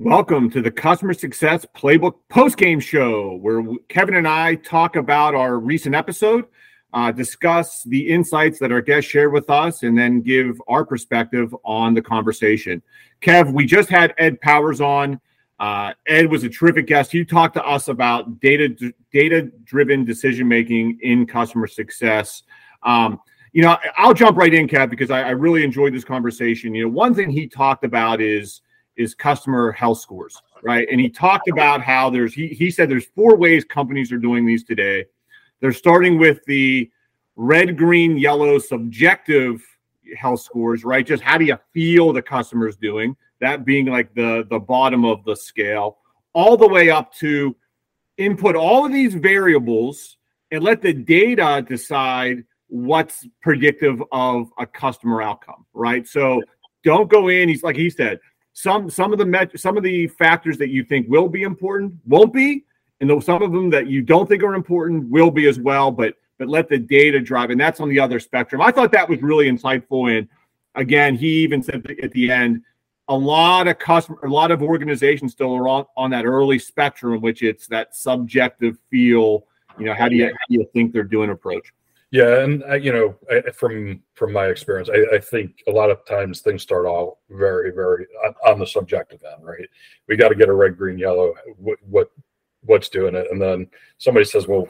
Welcome to the Customer Success Playbook post-game show, where Kevin and I talk about our recent episode, uh, discuss the insights that our guests shared with us, and then give our perspective on the conversation. Kev, we just had Ed Powers on. Uh, Ed was a terrific guest. He talked to us about data data driven decision making in customer success. Um, you know, I'll jump right in, Kev, because I, I really enjoyed this conversation. You know, one thing he talked about is is customer health scores, right? And he talked about how there's he he said there's four ways companies are doing these today. They're starting with the red, green, yellow subjective health scores, right? Just how do you feel the customer's doing? That being like the the bottom of the scale, all the way up to input all of these variables and let the data decide what's predictive of a customer outcome, right? So don't go in. He's like he said, some some of the met, some of the factors that you think will be important won't be, and some of them that you don't think are important will be as well. But but let the data drive, and that's on the other spectrum. I thought that was really insightful. And again, he even said at the end, a lot of customer, a lot of organizations still are on, on that early spectrum, in which it's that subjective feel. You know, how do you how do you think they're doing approach? Yeah, and uh, you know, I, from from my experience, I, I, think a lot of times things start off very, very on, on the subjective end, right? We got to get a red, green, yellow. What, what what's doing it? And then somebody says, "Well,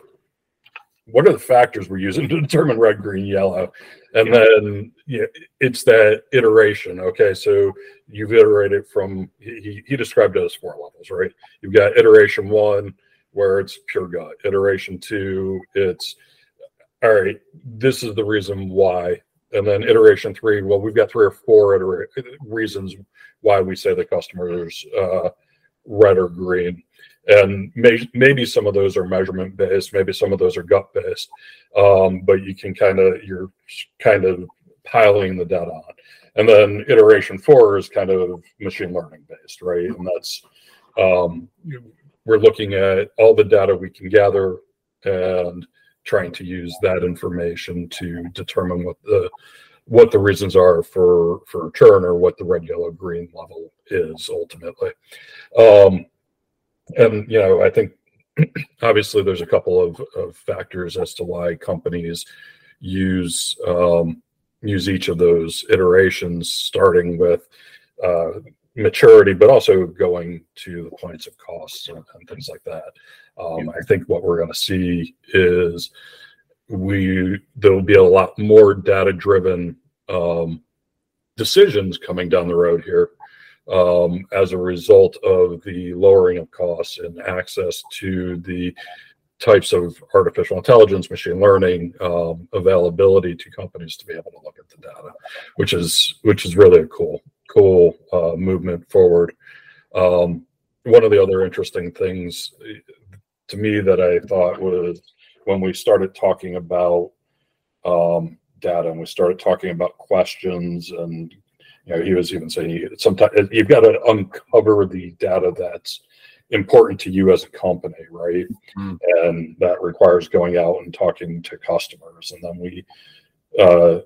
what are the factors we're using to determine red, green, yellow?" And yeah. then yeah, it's that iteration. Okay, so you've iterated from he, he described it as four levels, right? You've got iteration one where it's pure gut. Iteration two, it's all right, this is the reason why. And then iteration three, well, we've got three or four iter- reasons why we say the customer's uh, red or green. And may- maybe some of those are measurement based, maybe some of those are gut based. Um, but you can kind of, you're kind of piling the data on. And then iteration four is kind of machine learning based, right? And that's, um, we're looking at all the data we can gather and trying to use that information to determine what the what the reasons are for for churn or what the red yellow green level is ultimately. Um and you know i think obviously there's a couple of, of factors as to why companies use um, use each of those iterations starting with uh, maturity but also going to the points of costs and, and things like that. Um, I think what we're going to see is we there'll be a lot more data driven um, decisions coming down the road here um, as a result of the lowering of costs and access to the types of artificial intelligence, machine learning um, availability to companies to be able to look at the data, which is which is really cool cool uh, movement forward. Um, one of the other interesting things to me that I thought was when we started talking about um, data and we started talking about questions and you know he was even saying sometimes you've got to uncover the data that's important to you as a company right mm. and that requires going out and talking to customers and then we uh,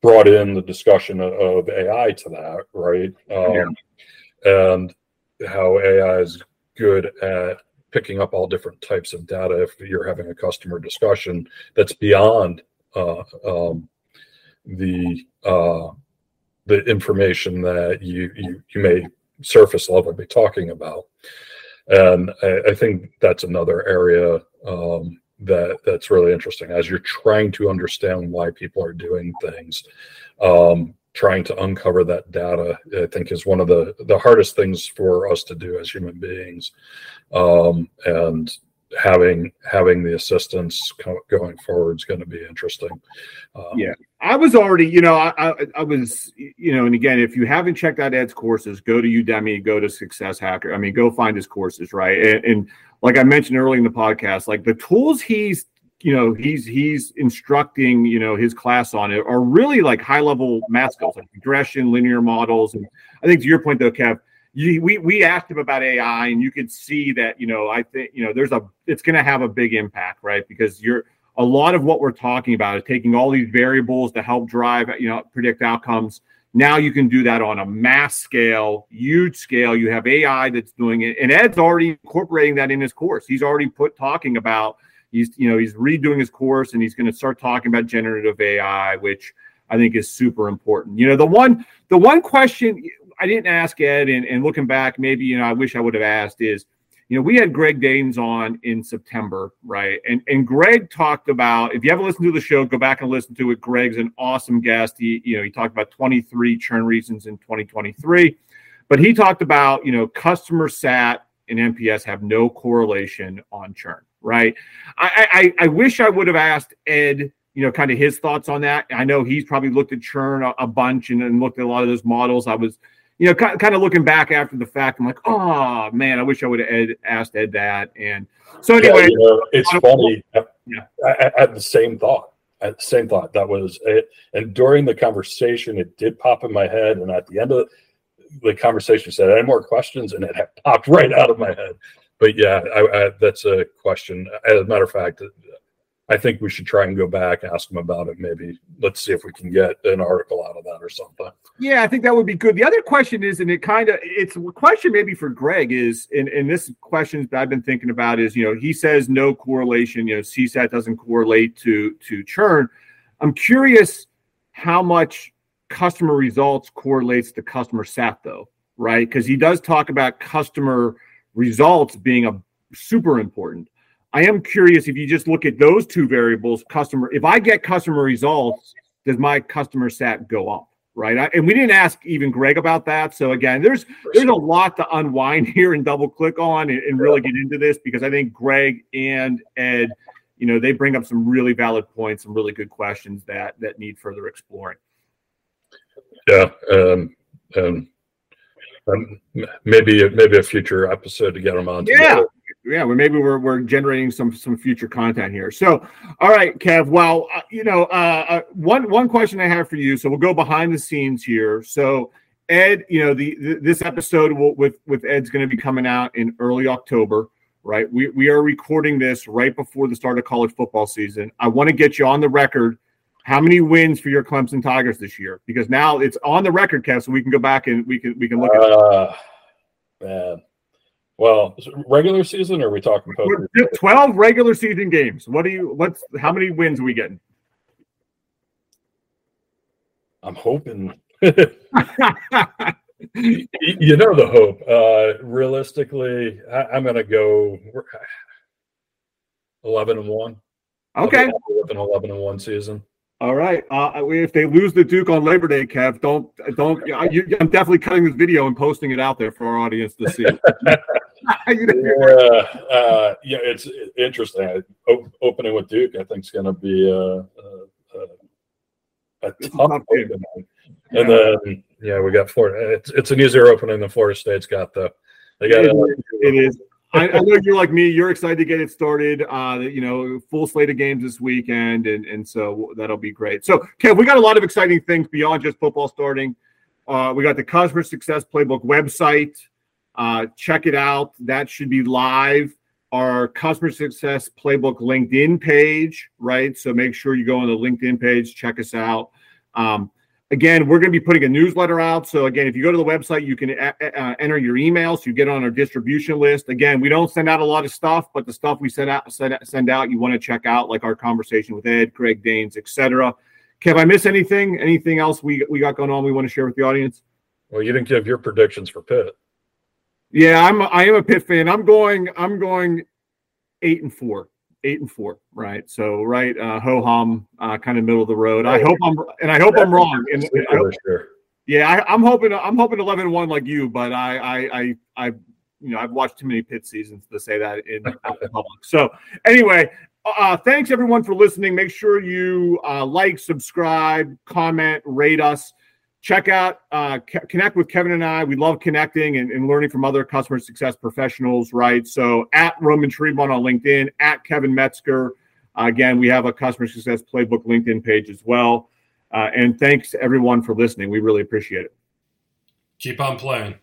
brought in the discussion of ai to that right um, yeah. and how ai is good at picking up all different types of data if you're having a customer discussion that's beyond uh, um, the uh, the information that you, you you may surface level be talking about and I, I think that's another area um, that that's really interesting as you're trying to understand why people are doing things. Um, trying to uncover that data i think is one of the the hardest things for us to do as human beings. Um, and having having the assistance going forward is going to be interesting. Um, yeah. I was already you know I, I, I was you know and again if you haven't checked out ed's courses go to udemy go to success hacker i mean go find his courses right? And, and like i mentioned earlier in the podcast like the tools he's you know he's he's instructing you know his class on it are really like high level math skills like regression linear models. And i think to your point though kev you, we we asked him about ai and you could see that you know i think you know there's a it's going to have a big impact right because you're a lot of what we're talking about is taking all these variables to help drive you know predict outcomes Now you can do that on a mass scale, huge scale. You have AI that's doing it, and Ed's already incorporating that in his course. He's already put talking about he's you know he's redoing his course and he's going to start talking about generative AI, which I think is super important. You know, the one the one question I didn't ask Ed, and, and looking back, maybe you know I wish I would have asked is, you know, we had Greg Danes on in September, right? And and Greg talked about if you haven't listened to the show, go back and listen to it. Greg's an awesome guest. He you know he talked about 23 churn reasons in 2023, but he talked about you know customer sat and NPS have no correlation on churn, right? I I, I wish I would have asked Ed you know, kind of his thoughts on that. I know he's probably looked at churn a, a bunch and, and, looked at a lot of those models. I was, you know, kind, of looking back after the fact, I'm like, oh man, I wish I would have Ed, asked Ed that. And so anyway, yeah, you know, it's funny. Yeah, I, I, had the same thought. I the same thought. That was it. And during the conversation, it did pop in my head. And at the end of the conversation, said, "Any more questions?" And it had popped right out of my head. But yeah, I, that's a question. As a matter of fact, I think we should try and go back, ask them about it. Maybe let's see if we can get an article out of that or something. Yeah, I think that would be good. The other question is, and it kind of it's a question maybe for Greg is, and, and this question that I've been thinking about is, you know, he says no correlation, you know, CSAT doesn't correlate to to churn. I'm curious how much customer results correlates to customer sat though, right? Because he does talk about customer results being a super important. I am curious if you just look at those two variables, customer, if I get customer results, does my customer sat go up? Right. I, and we didn't ask even Greg about that. So again, there's there's a lot to unwind here and double click on and, and really get into this because I think Greg and Ed, you know, they bring up some really valid points, some really good questions that that need further exploring. Yeah. Um, um, um maybe maybe a future episode to get them on. Yeah. Together yeah, well, maybe we're we're generating some some future content here. So, all right, Kev. Well, uh, you know, uh, uh, one one question I have for you. So we'll go behind the scenes here. So, Ed, you know, the, the this episode will, with with Ed's going to be coming out in early October, right? We we are recording this right before the start of college football season. I want to get you on the record. How many wins for your Clemson Tigers this year? Because now it's on the record, Kev, so we can go back and we can we can look at. Uh, man well, regular season, or are we talking post? Twelve regular season games. What do you? What's how many wins are we getting? I'm hoping. you know the hope. Uh, realistically, I, am going to go eleven and one. Okay, an eleven and one season. All right. Uh, if they lose the Duke on Labor Day, Kev, don't don't. You, I'm definitely cutting this video and posting it out there for our audience to see. yeah, uh, yeah, it's interesting. O- opening with Duke, I think, is going to be a, a, a tough opening. Yeah. And then, yeah, we got Florida. It's it's an easier opening than Florida State's got, though. They got it, it is. I, I, know you're like me. You're excited to get it started. Uh, you know, full slate of games this weekend, and and so that'll be great. So, Kev, we got a lot of exciting things beyond just football starting. Uh, we got the Customer Success Playbook website. Uh, check it out. That should be live. Our Customer Success Playbook LinkedIn page, right? So make sure you go on the LinkedIn page, check us out. Um, again, we're going to be putting a newsletter out. So again, if you go to the website, you can a- a- enter your email so you get on our distribution list. Again, we don't send out a lot of stuff, but the stuff we send out send, send out, you want to check out, like our conversation with Ed, Greg Danes, etc. Kev, I miss anything? Anything else we we got going on? We want to share with the audience. Well, you didn't give your predictions for Pitt. Yeah, I'm I am a Pitt fan. I'm going I'm going eight and four eight and four, right? So right, uh, ho hum, uh, kind of middle of the road. I hope I'm and I hope I'm wrong. And, and I hope, yeah, I, am hoping I'm hoping 11 one like you, but I I I I you know I've watched too many Pitt seasons to say that in public. So anyway. Uh, thanks everyone for listening. Make sure you uh, like, subscribe, comment, rate us check out uh, connect with kevin and i. We love connecting and, and, learning from other customer success professionals right? So at roman Trebon on linkedin at kevin metzger. Again we have a customer success playbook linkedin page as well. Uh, and thanks everyone for listening. We really appreciate it. Keep on playing